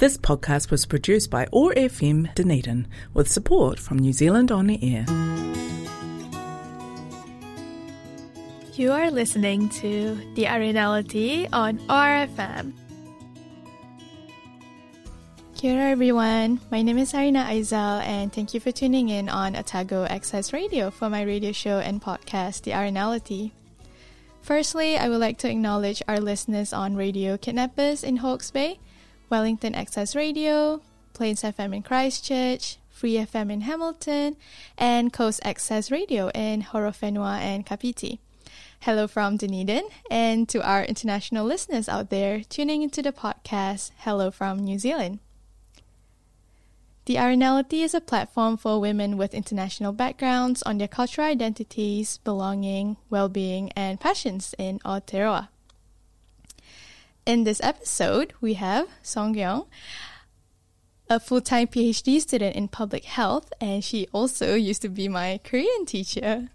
This podcast was produced by OAR FM Dunedin with support from New Zealand On Air. You are listening to The Arinality on RFM. Kia ora everyone, my name is Arina Aizal and thank you for tuning in on Otago Access Radio for my radio show and podcast, The Arinality. Firstly, I would like to acknowledge our listeners on Radio Kidnappers in Hawke's Bay, Wellington Access Radio, Plains FM in Christchurch, Free FM in Hamilton, and Coast Access Radio in Horowhenua and Kapiti. Hello from Dunedin, and to our international listeners out there tuning into the podcast, hello from New Zealand. The Arinality is a platform for women with international backgrounds on their cultural identities, belonging, well-being, and passions in Aotearoa. In this episode, we have Sungkyong, a full-time PhD student in public health, and she also used to be my Korean teacher.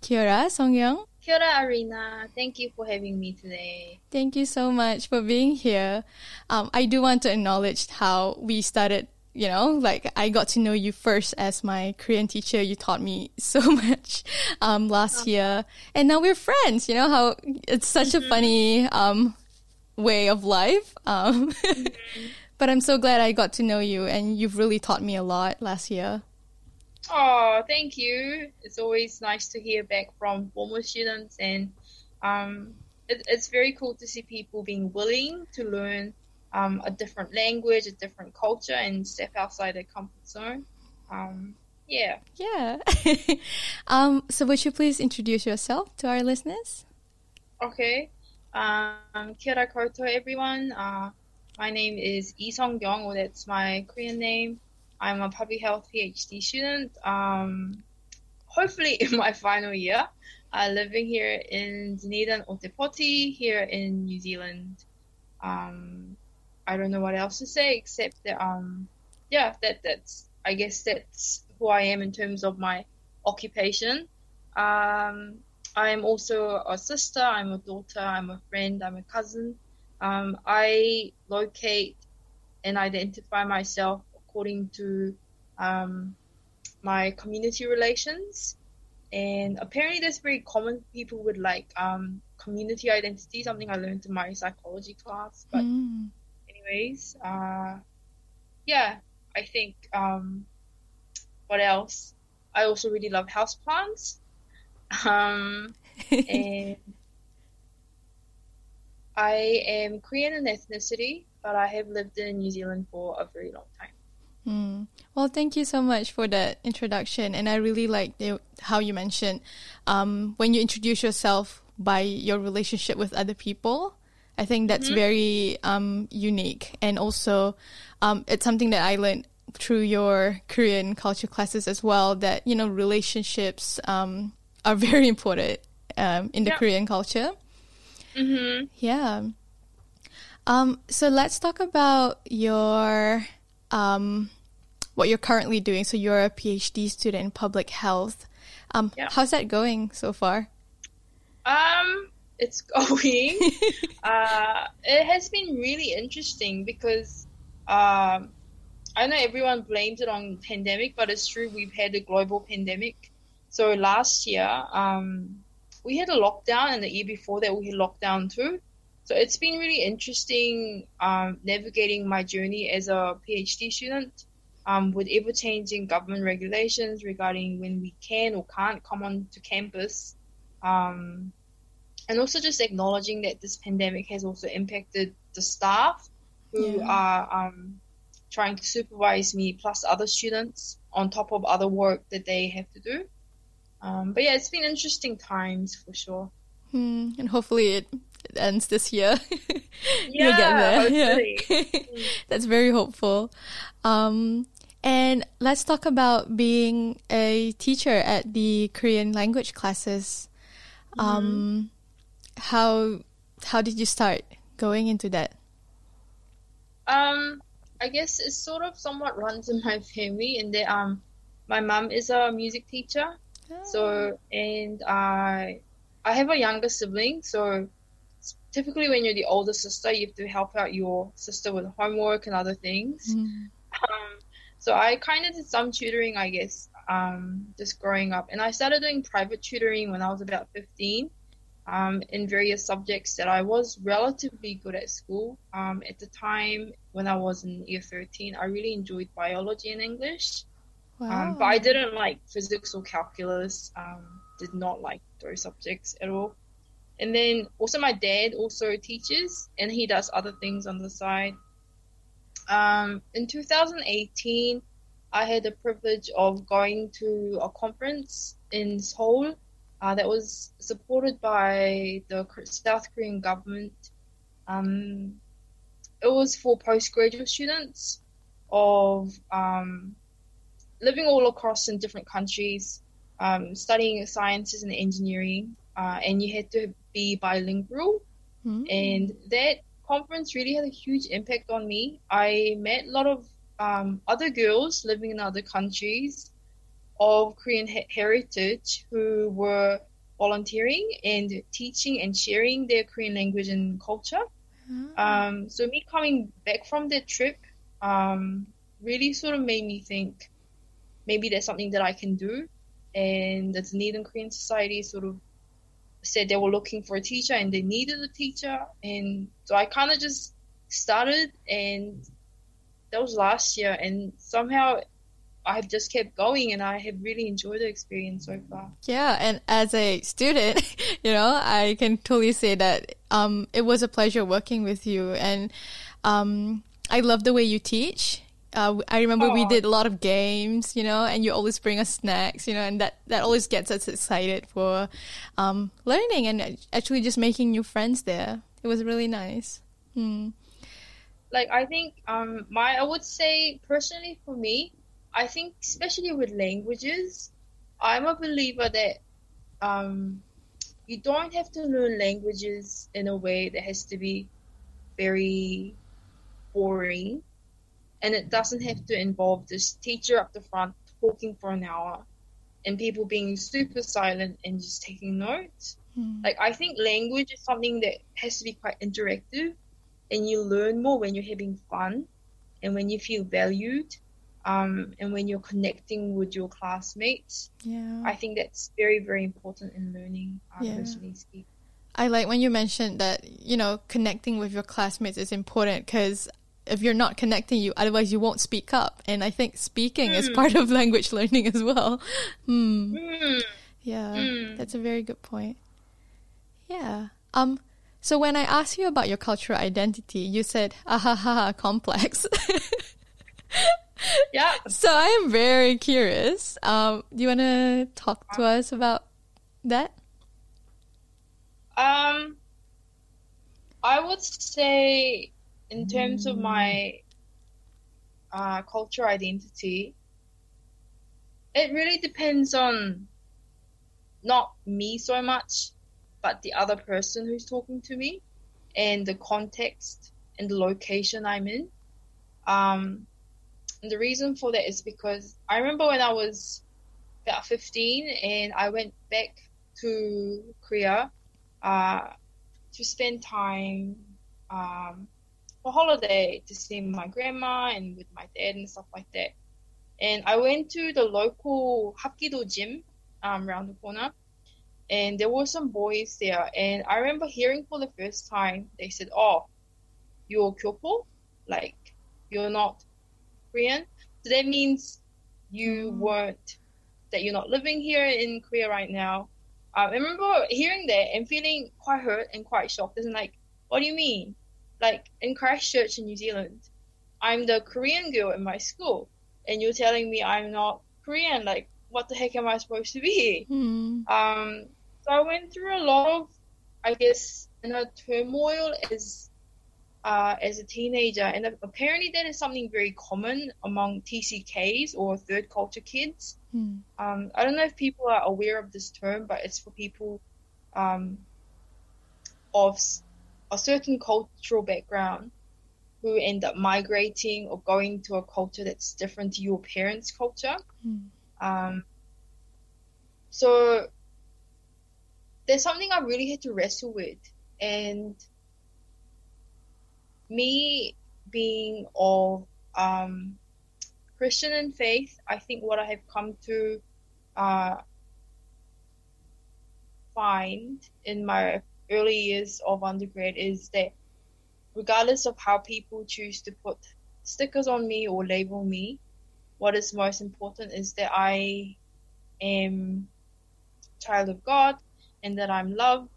Kia ora, Sungkyong. Kia ora, Arina. Thank you for having me today. Thank you so much for being here. Um, I do want to acknowledge how we started. You know, like I got to know you first as my Korean teacher. You taught me so much um, last Uh-huh. year, and now we're friends. You know how it's such a funny um, way of life. Um, but I'm so glad I got to know you, and you've really taught me a lot last year. Oh, thank you. It's always nice to hear back from former students, and um, it, it's very cool to see people being willing to learn um, a different language, a different culture, and step outside their comfort zone. Um, yeah. Yeah. um, so would you please introduce yourself to our listeners? Okay. Um, kia ora koutou, everyone. Uh, my name is Lee Song or that's my Korean name. I'm a public health PhD student. Um, hopefully in my final year, uh, living here in Dunedin, Otepoti, here in New Zealand. Um, I don't know what else to say except that, um, yeah, that that's I guess that's who I am in terms of my occupation. Um, I am also a sister, I'm a daughter, I'm a friend, I'm a cousin. Um, I locate and identify myself according to um, my community relations. And apparently, that's very common. People with like um, community identity, something I learned in my psychology class. But, Mm. anyways, uh, yeah, I think um, what else? I also really love houseplants. Um, and I am Korean in ethnicity, but I have lived in New Zealand for a very long time. Mm. Well, thank you so much for that introduction, and I really like how you mentioned um, when you introduce yourself by your relationship with other people. I think that's very um, unique, and also um, it's something that I learned through your Korean culture classes as well. That you know relationships um, are very important um, in the Yeah. Korean culture. Mm-hmm. Yeah. Um, so let's talk about your um, what you're currently doing. So you're a PhD student in public health. Um, Yeah. How's that going so far? Um, it's going. uh, it has been really interesting because um, I know everyone blames it on pandemic, but it's true we've had a global pandemic. So last year, um, we had a lockdown, and the year before that, we had lockdown too. So it's been really interesting um, navigating my journey as a PhD student um, with ever changing government regulations regarding when we can or can't come onto campus. Um, and also just acknowledging that this pandemic has also impacted the staff who Yeah. are um, trying to supervise me plus other students on top of other work that they have to do. Um, but yeah, it's been interesting times for sure. Hmm, and hopefully it ends this year. Yeah. Yeah. That's very hopeful. Um, and let's talk about being a teacher at the Korean language classes. Um, how how did you start going into that? Um, I guess it sort of somewhat runs in my family in that um, my mum is a music teacher, so and I I have a younger sibling, so typically when you're the older sister, you have to help out your sister with homework and other things. Mm. Um, so I kind of did some tutoring, I guess, um, just growing up. And I started doing private tutoring when I was about 15 um, in various subjects that I was relatively good at school. Um, at the time when I was in year 13, I really enjoyed biology and English. Wow. Um, but I didn't like physics or calculus. Um, did not like those subjects at all. And then also my dad also teaches, and he does other things on the side. Um, in 2018, I had the privilege of going to a conference in Seoul uh, that was supported by the South Korean government. Um, it was for postgraduate students of um, living all across in different countries, um, studying sciences and engineering, uh, and you had to be bilingual. Mm. And that conference really had a huge impact on me. I met a lot of um, other girls living in other countries of Korean he- heritage who were volunteering and teaching and sharing their Korean language and culture. Ah. Um, so me coming back from that trip um, really sort of made me think maybe there's something that I can do. And the Dunedin Korean Society sort of said they were looking for a teacher and they needed a teacher. And so I kind of just started, and that was last year. And somehow I've just kept going, and I have really enjoyed the experience so far. Yeah, and as a student, you know, I can totally say that um, it was a pleasure working with you, and um, I love the way you teach. Uh, I remember we did a lot of games, you know, and you always bring us snacks, you know, and that, that always gets us excited for um, learning and actually just making new friends there. It was really nice. Hmm. like I think um my I would say personally for me, I think especially with languages, I'm a believer that um you don't have to learn languages in a way that has to be very boring and it doesn't have to involve this teacher up the front talking for an hour and people being super silent and just taking notes. Hmm. Like I think language is something that has to be quite interactive and you learn more when you're having fun and when you feel valued um, and when you're connecting with your classmates. Yeah. I think that's very, very important in learning, uh, Yeah. personally speaking. I like when you mentioned that, you know, connecting with your classmates is important because if you're not connecting, you otherwise you won't speak up. And I think speaking is Mm. part of language learning as well. Hmm. Mm, Yeah, Mm. that's a very good point. Yeah. Um. So when I asked you about your cultural identity, you said "ah ha ha ha complex." yeah, so I am very curious. Um. Do you want to talk to us about that? Um, I would say, in terms of my uh, cultural identity, it really depends on not me so much, but the other person who's talking to me, and the context and the location I'm in. Um, and the reason for that is because I remember when I was about 15 and I went back to Korea uh, to spend time um, for holiday to see my grandma and with my dad and stuff like that. And I went to the local Hapkido gym um, around the corner, and there were some boys there. And I remember hearing for the first time, they said, "Oh, you're Kyopo, like you're not Korean." So that means you Mm. weren't that you're not living here in Korea right now. Um, I remember hearing that and feeling quite hurt and quite shocked. And like, what do you mean? Like in Christchurch in New Zealand, I'm the Korean girl in my school, and you're telling me I'm not Korean. Like, what the heck am I supposed to be? Hmm. Um, so I went through a lot of, I guess, you know, turmoil as uh, as a teenager, and apparently that is something very common among TCKs or third culture kids. Hmm. Um, I don't know if people are aware of this term, but it's for people um, of a certain cultural background who end up migrating or going to a culture that's different to your parents' culture. Hmm. Um, so there's something I really had to wrestle with and me being of um, Christian in faith, I think what I have come to uh, find in my early years of undergrad is that regardless of how people choose to put stickers on me or label me, what is most important is that I am child of God and that I'm loved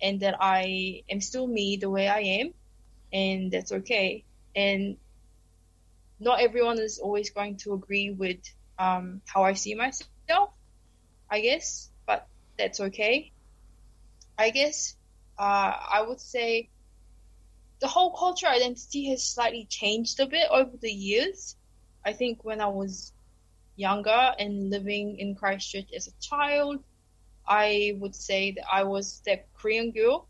and that I am still me the way I am and that's okay. And not everyone is always going to agree with um, how I see myself, I guess, but that's okay. I guess uh, I would say the whole culture identity has slightly changed a bit over the years. I think when I was younger and living in Christchurch as a child, I would say that I was that Korean girl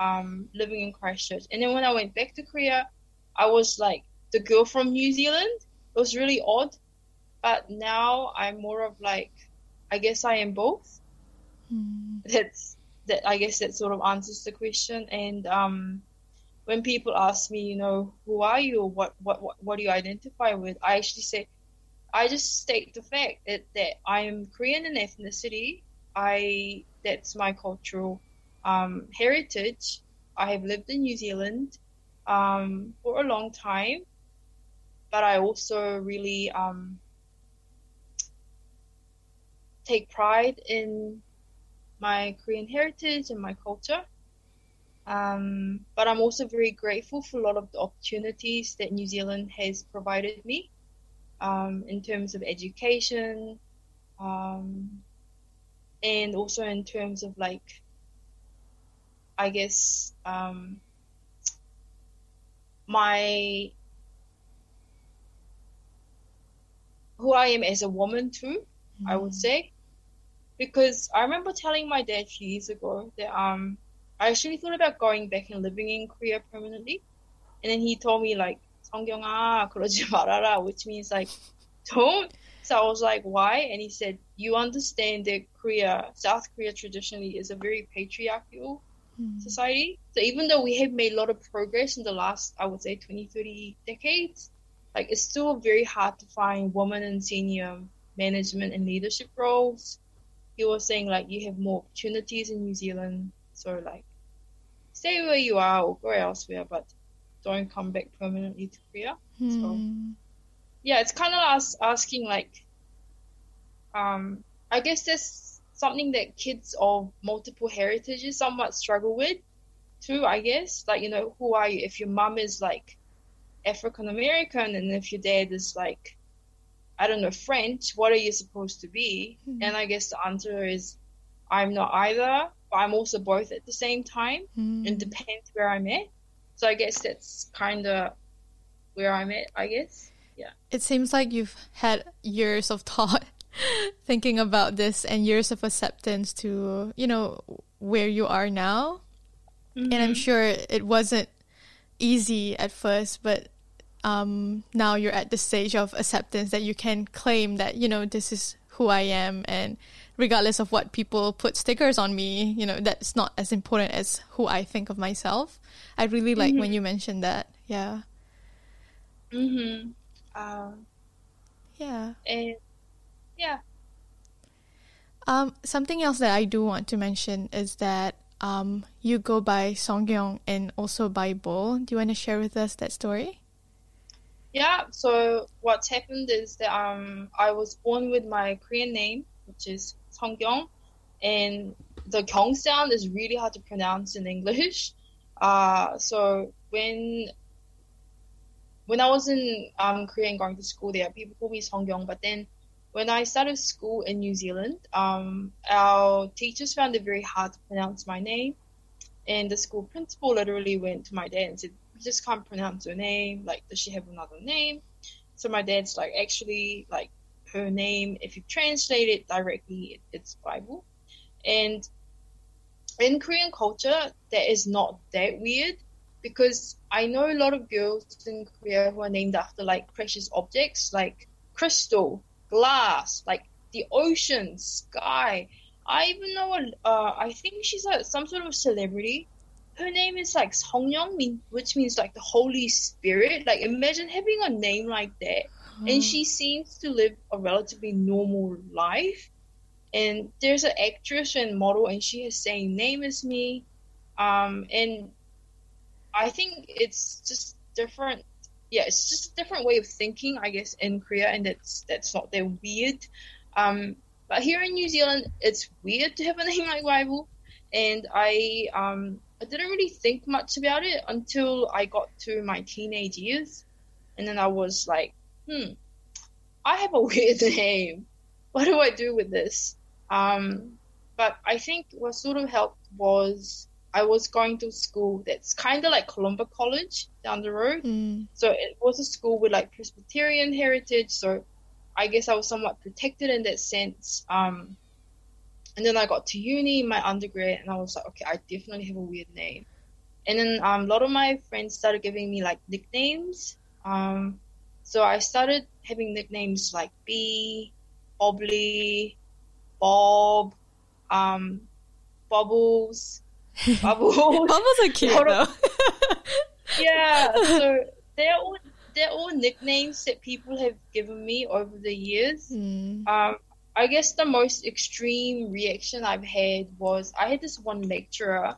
um, living in Christchurch. And then when I went back to Korea, I was like the girl from New Zealand. It was really odd. But now I'm more of like, I guess I am both. Mm. That's that. I guess that sort of answers the question. And um, when people ask me, you know, who are you? What what what, what do you identify with? I actually say, I just state the fact that that I am Korean in ethnicity. I that's my cultural um, heritage. I have lived in New Zealand um, for a long time, but I also really um, take pride in my Korean heritage and my culture. Um, but I'm also very grateful for a lot of the opportunities that New Zealand has provided me um, in terms of education um, and also in terms of like I guess um, my who I am as a woman too. Mm. I would mm. say because I remember telling my dad a few years ago that um I actually thought about going back and living in Korea permanently, and then he told me like 성경아 그러지 말아라, which means like don't. So I was like, why? And he said, you understand that Korea, South Korea traditionally is a very patriarchal mm. society. So even though we have made a lot of progress in the last, I would say, 20, 30 decades, like it's still very hard to find women in senior management and leadership roles. he was saying like you have more opportunities in New Zealand, so like stay where you are or go elsewhere, but don't come back permanently to Korea. Mm. So hmm. yeah, it's kind of us asking like, um, I guess this something that kids of multiple heritages somewhat struggle with too, I guess. Like, you know, who are you? If your mom is like African American and if your dad is like, I don't know, French, what are you supposed to be? Mm-hmm. And I guess the answer is I'm not either, but I'm also both at the same time. Mm-hmm. And depends where I'm at. So I guess that's kind of where I'm at, I guess. Yeah. It seems like you've had years of thought thinking about this and years of acceptance to you know where you are now mm-hmm. and i'm mm-hmm. sure it wasn't easy at first but um, now you're at the stage of acceptance that you can claim that you know this is who i am and regardless of what people put stickers on me you know that's not as important as who i think of myself i really like mm-hmm. when you mentioned that yeah mhm uh, yeah and yeah. Um, something else that I do want to mention is that um, you go by Sungkyong and also by Bo. Do you want to share with us that story? Yeah. So what's happened is that um, I was born with my Korean name, which is Sungkyong, and the Kyung sound is really hard to pronounce in English. Uh, so when when I was in um, Korea and going to school there, people call me Sungkyong, but then when I started school in New Zealand, um, our teachers found it very hard to pronounce my name. And the school principal literally went to my dad and said, just can't pronounce her name. Like, does she have another name? So my dad's like, Actually, like, her name, if you translate it directly, it's Bible. And in Korean culture, that is not that weird because I know a lot of girls in Korea who are named after like precious objects like crystal glass, like the ocean, sky. I even know, uh, I think she's a, some sort of celebrity her name is like Songyong, mean which means like the Holy Spirit. Like imagine having a name like that. And she seems to live a relatively normal life. And there's an actress and model, and she has same name as me. Um, and I think it's just different. Yeah, it's just a different way of thinking, I guess, in Korea, and that's that's not that weird. Um, but here in New Zealand, it's weird to have a name like Bible, and I um I didn't really think much about it until I got to my teenage years, and then I was like, hmm, I have a weird name. What do I do with this? Um, but I think what sort of helped was I was going to school that's kind of like Columba College down the road. Mm. So it was a school with like Presbyterian heritage. So I guess I was somewhat protected in that sense. Um, and then I got to uni, my undergrad, and I was like, okay, I definitely have a weird name. And then um, a lot of my friends started giving me like nicknames. Um, so I started having nicknames like B, Bobbly, Bob, um, Bubbles, Bubbles. Bubbles are cute though. yeah, so they're all they're all nicknames that people have given me over the years. Mm. Um, I guess the most extreme reaction I've had was I had this one lecturer.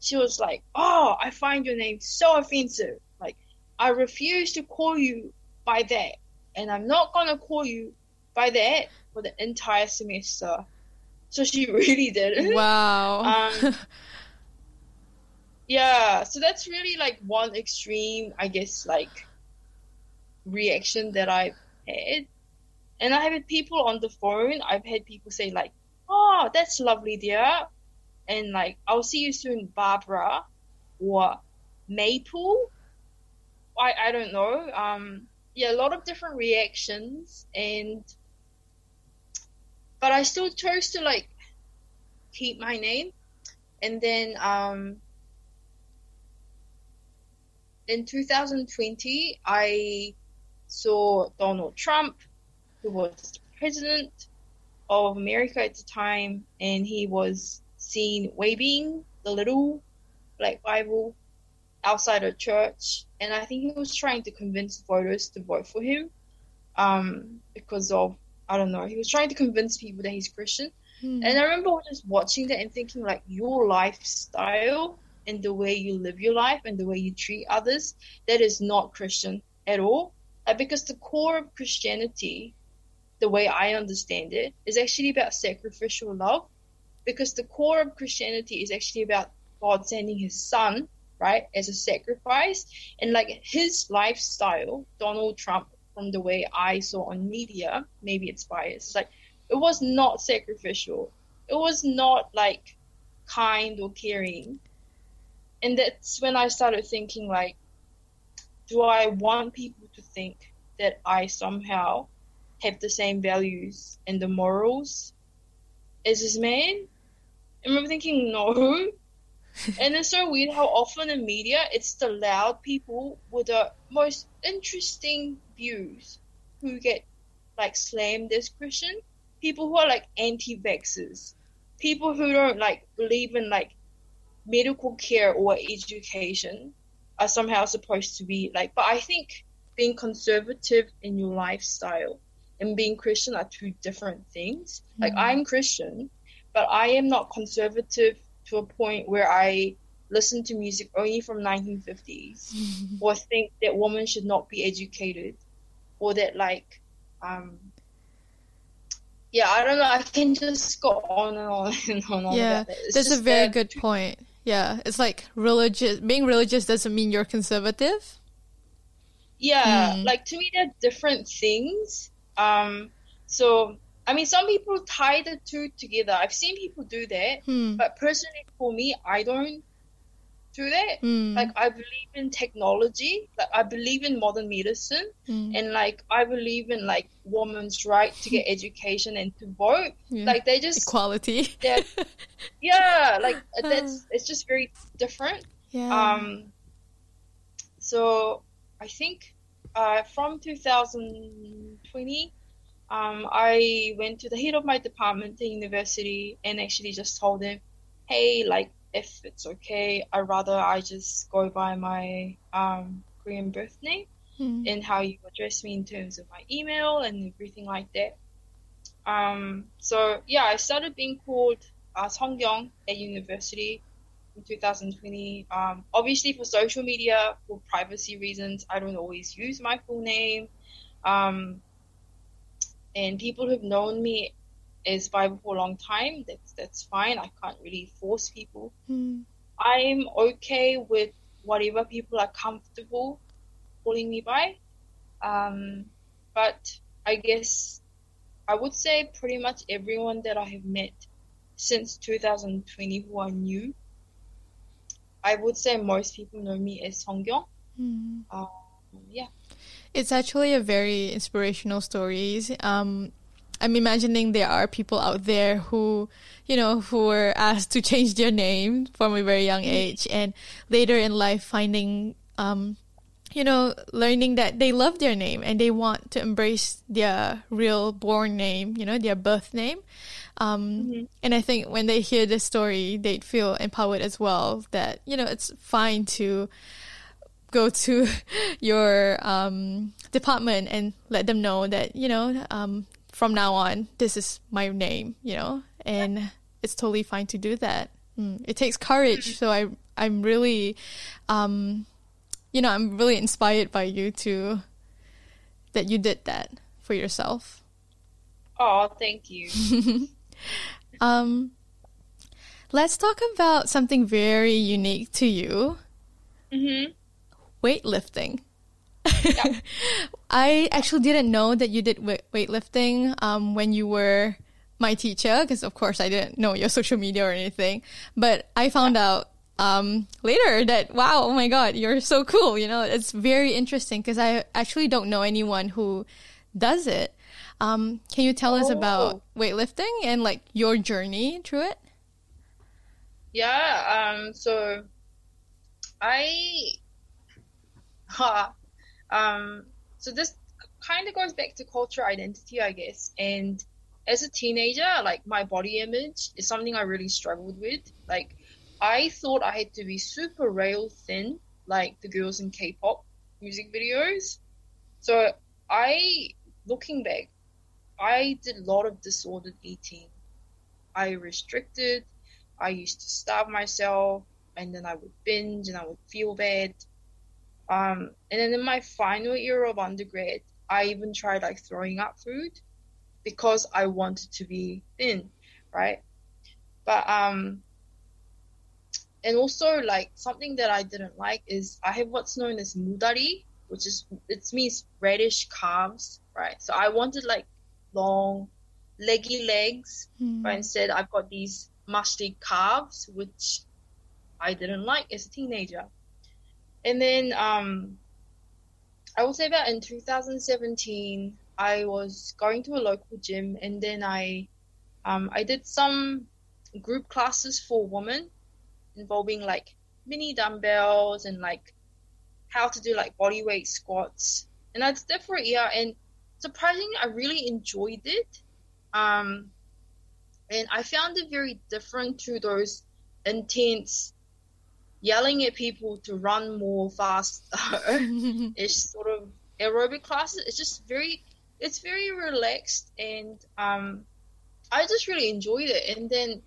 She was like, "Oh, I find your name so offensive. Like, I refuse to call you by that, and I'm not gonna call you by that for the entire semester." So she really did. Wow. Um, Yeah, so that's really like one extreme, I guess, like reaction that I've had. And I have had people on the phone, I've had people say like, "Oh, that's lovely, dear," and like, "I'll see you soon, Barbara," or Maple. I I don't know. Um, yeah, a lot of different reactions, and but I still chose to like keep my name, and then um in 2020, I saw Donald Trump, who was president of America at the time, and he was seen waving the little black Bible outside a church. And I think he was trying to convince voters to vote for him um, because of, I don't know, he was trying to convince people that he's Christian. Hmm. And I remember just watching that and thinking, like, your lifestyle and the way you live your life and the way you treat others, that is not Christian at all. Like, because the core of Christianity, the way I understand it, is actually about sacrificial love. Because the core of Christianity is actually about God sending his son, right, as a sacrifice. And like his lifestyle, Donald Trump, from the way I saw on media, maybe it's biased, like it was not sacrificial. It was not like kind or caring. And that's when I started thinking like, do I want people to think that I somehow have the same values and the morals as this man? I remember thinking no. and it's so weird how often in media it's the loud people with the most interesting views who get like slammed as Christian. People who are like anti-vaxxers. People who don't like believe in like medical care or education are somehow supposed to be like but I think being conservative in your lifestyle and being Christian are two different things. Like Mhm. I'm Christian, but I am not conservative to a point where I listen to music only from 1950s or think that women should not be educated or that like um yeah i don't know i can just go on and on and on yeah. That's a very that- good point. Yeah, it's like religious. Being religious doesn't mean you're conservative. yeah Mm. like to me they're different things um so i mean some people tie the two together i've seen people do that Hmm. but personally for me i don't do that Hmm. like i believe in technology like i believe in modern medicine Hmm. and like I believe in like women's right to get education and to vote. Yeah. Like they just equality. yeah, like that's it's just very different. yeah. Um, so I think uh, from 2020, um, I went to the head of my department at university and actually just told him, hey, like if it's okay, I'd rather I just go by my um, Korean birth name Mm. and how you address me in terms of my email and everything like that. Um, so yeah, I started being called uh, Sungkyong at university in 2020. Um, obviously for social media, for privacy reasons, I don't always use my full name. Um, and people who've known me as Bible for a long time, that's that's fine. I can't really force people. Mm. I'm okay with whatever people are comfortable calling me by. Um, but I guess I would say pretty much everyone that I have met since 2020 who are new, I would say most people know me as Sungkyong. Mm. Um, yeah. It's actually a very inspirational story. Um, I'm imagining there are people out there who, you know, who were asked to change their name from a very young age, and later in life finding, um, you know, learning that they love their name and they want to embrace their real born name, you know, their birth name. Um, Mhm. And I think when they hear this story, they'd feel empowered as well. That you know, it's fine to go to your um, department and let them know that you know um, from now on this is my name you know and it's totally fine to do that mm. it takes courage so i i'm really um, you know i'm really inspired by you to that you did that for yourself Oh, thank you. um, let's talk about something very unique to you hmm weightlifting. I actually didn't know that you did weight- weightlifting um, when you were my teacher, because of course I didn't know your social media or anything. But I found out um, later that wow, oh my god, you're so cool. You know, it's very interesting because I actually don't know anyone who does it. Um, can you tell us about Oh. weightlifting and like your journey through it? Yeah, um, so I, ha, um, so this kind of goes back to culture identity, I guess. And as a teenager, like my body image is something I really struggled with. Like, I thought I had to be super rail thin, like the girls in K-pop music videos. So I, looking back, I did a lot of disordered eating. I restricted. I used to starve myself, and then I would binge, and I would feel bad. Um, and then in my final year of undergrad, I even tried like throwing up food because I wanted to be thin, right? But um, and also like something that I didn't like is I have what's known as mudari, which is it means reddish calves, right? So I wanted like long, leggy legs, Hmm. but instead I've got these musty calves, which I didn't like as a teenager. And then um, I will say that in 2017, I was going to a local gym, and then I um, I did some group classes for women involving like mini dumbbells and like how to do like body weight squats. And I did that for a year, and surprisingly, I really enjoyed it. Um, and I found it very different to those intense yelling at people to run more fast ish sort of aerobic classes. It's just very it's very relaxed and um I just really enjoyed it and then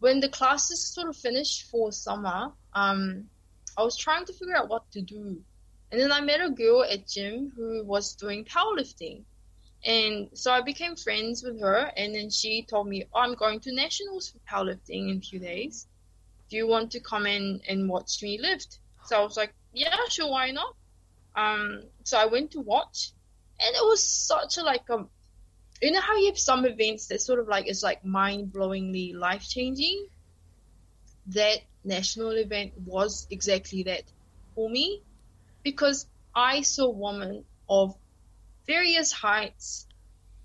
when the classes sort of finished for summer, um I was trying to figure out what to do. And then I met a girl at gym who was doing powerlifting. And so I became friends with her, and then she told me, oh, I'm going to nationals for powerlifting in a few days. Do you want to come in and watch me lift? So I was like, yeah, sure, why not? Um, so I went to watch, and it was such a like a, you know how you have some events that sort of like is like mind blowingly life changing. That national event was exactly that for me, because I saw women of various heights,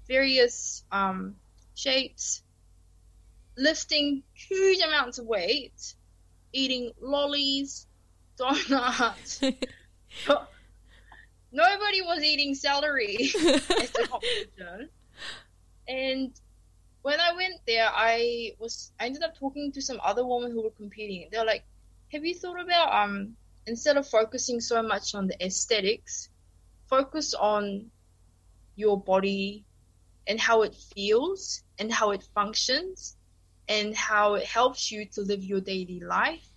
various um, shapes, lifting huge amounts of weight, eating lollies, donuts. Nobody was eating celery at the competition. And when I went there, I was I ended up talking to some other women who were competing. They're like, "Have you thought about um instead of focusing so much on the aesthetics, focus on your body and how it feels and how it functions and how it helps you to live your daily life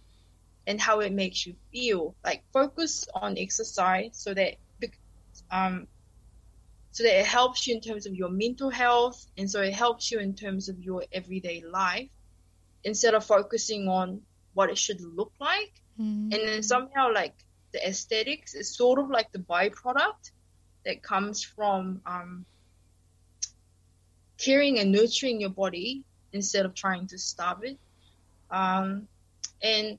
and how it makes you feel. Like focus on exercise so that um so that it helps you in terms of your mental health and so it helps you in terms of your everyday life instead of focusing on what it should look like mm. and then somehow like the aesthetics is sort of like the byproduct that comes from um, caring and nurturing your body instead of trying to starve it um, and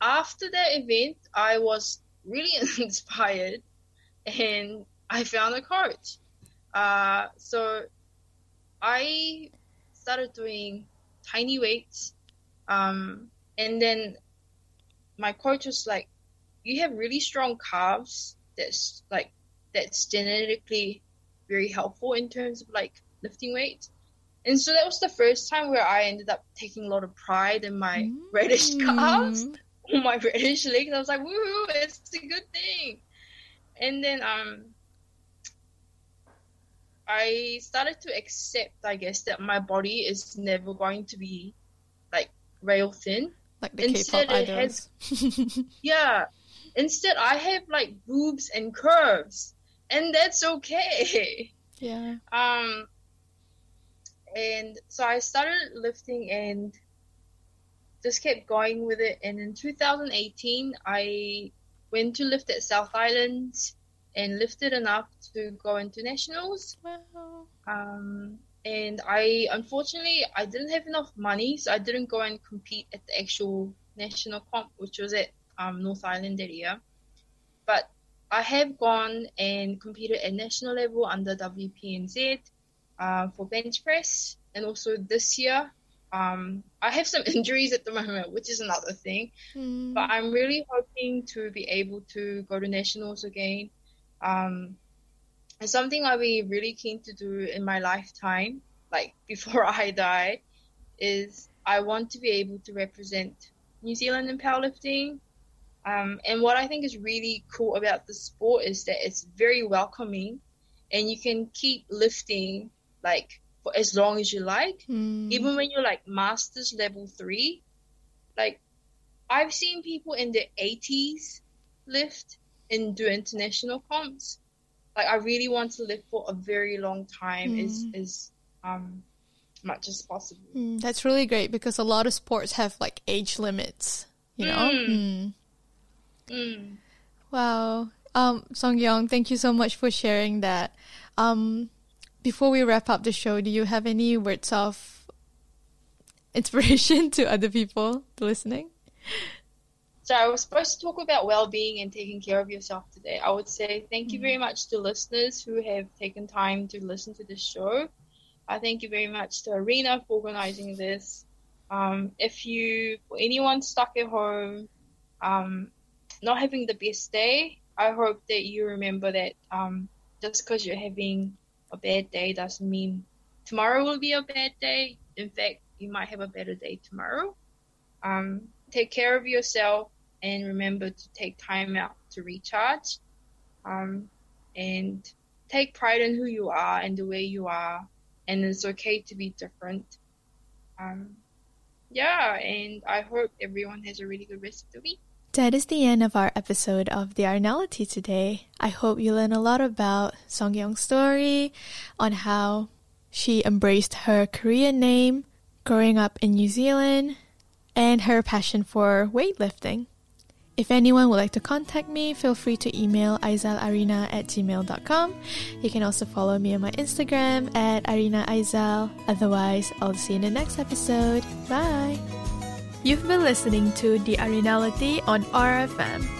after that event i was really inspired and I found a coach. Uh, so I started doing tiny weights. Um, and then my coach was like, you have really strong calves. That's like, that's genetically very helpful in terms of like lifting weights. And so that was the first time where I ended up taking a lot of pride in my mm. reddish calves, my reddish legs. I was like, woohoo, it's a good thing. And then um I started to accept, I guess, that my body is never going to be like rail thin. Like the Instead, K-pop idols. Has, yeah. Instead, I have like boobs and curves, and that's okay. Yeah. Um. And so I started lifting and just kept going with it. And in 2018, I went to lift at South Island and lifted enough to go into nationals. Wow. Um, and I unfortunately I didn't have enough money, so I didn't go and compete at the actual national comp, which was at um, North Island area. But I have gone and competed at national level under WPNZ uh, for bench press, and also this year um, I have some injuries at the moment, which is another thing. Mm. But I'm really hoping to be able to go to nationals again um, it's something I'll be really keen to do in my lifetime, like before I die, is I want to be able to represent New Zealand in powerlifting. Um, and what I think is really cool about the sport is that it's very welcoming and you can keep lifting like for as long as you like. Mm. Even when you're like masters level three, like I've seen people in their 80s lift and do international comps. Like I really want to live for a very long time mm. as as um much as possible. Mm, that's really great because a lot of sports have like age limits, you know? Mm. Mm. Wow. Um, Sungkyong, thank you so much for sharing that. Um, before we wrap up the show, do you have any words of inspiration to other people listening? So I was supposed to talk about well-being and taking care of yourself today. I would say thank you very mm. much to listeners who have taken time to listen to this show. I thank you very much to Arina for organizing this. Um, if you, for anyone stuck at home, um, not having the best day, I hope that you remember that um, just because you're having a bad day doesn't mean tomorrow will be a bad day. In fact, you might have a better day tomorrow. Um, take care of yourself and remember to take time out to recharge um, and take pride in who you are and the way you are and it's okay to be different um, yeah and i hope everyone has a really good rest of the week that is the end of our episode of the Arinality today. I hope you learn a lot about Sungkyong's story, on how she embraced her Korean name, growing up in New Zealand, and her passion for weightlifting. If anyone would like to contact me, feel free to email aizalarina at gmail.com. You can also follow me on my Instagram at arinaaizal. Otherwise, I'll see you in the next episode. Bye! You've been listening to The Arinality on RFM.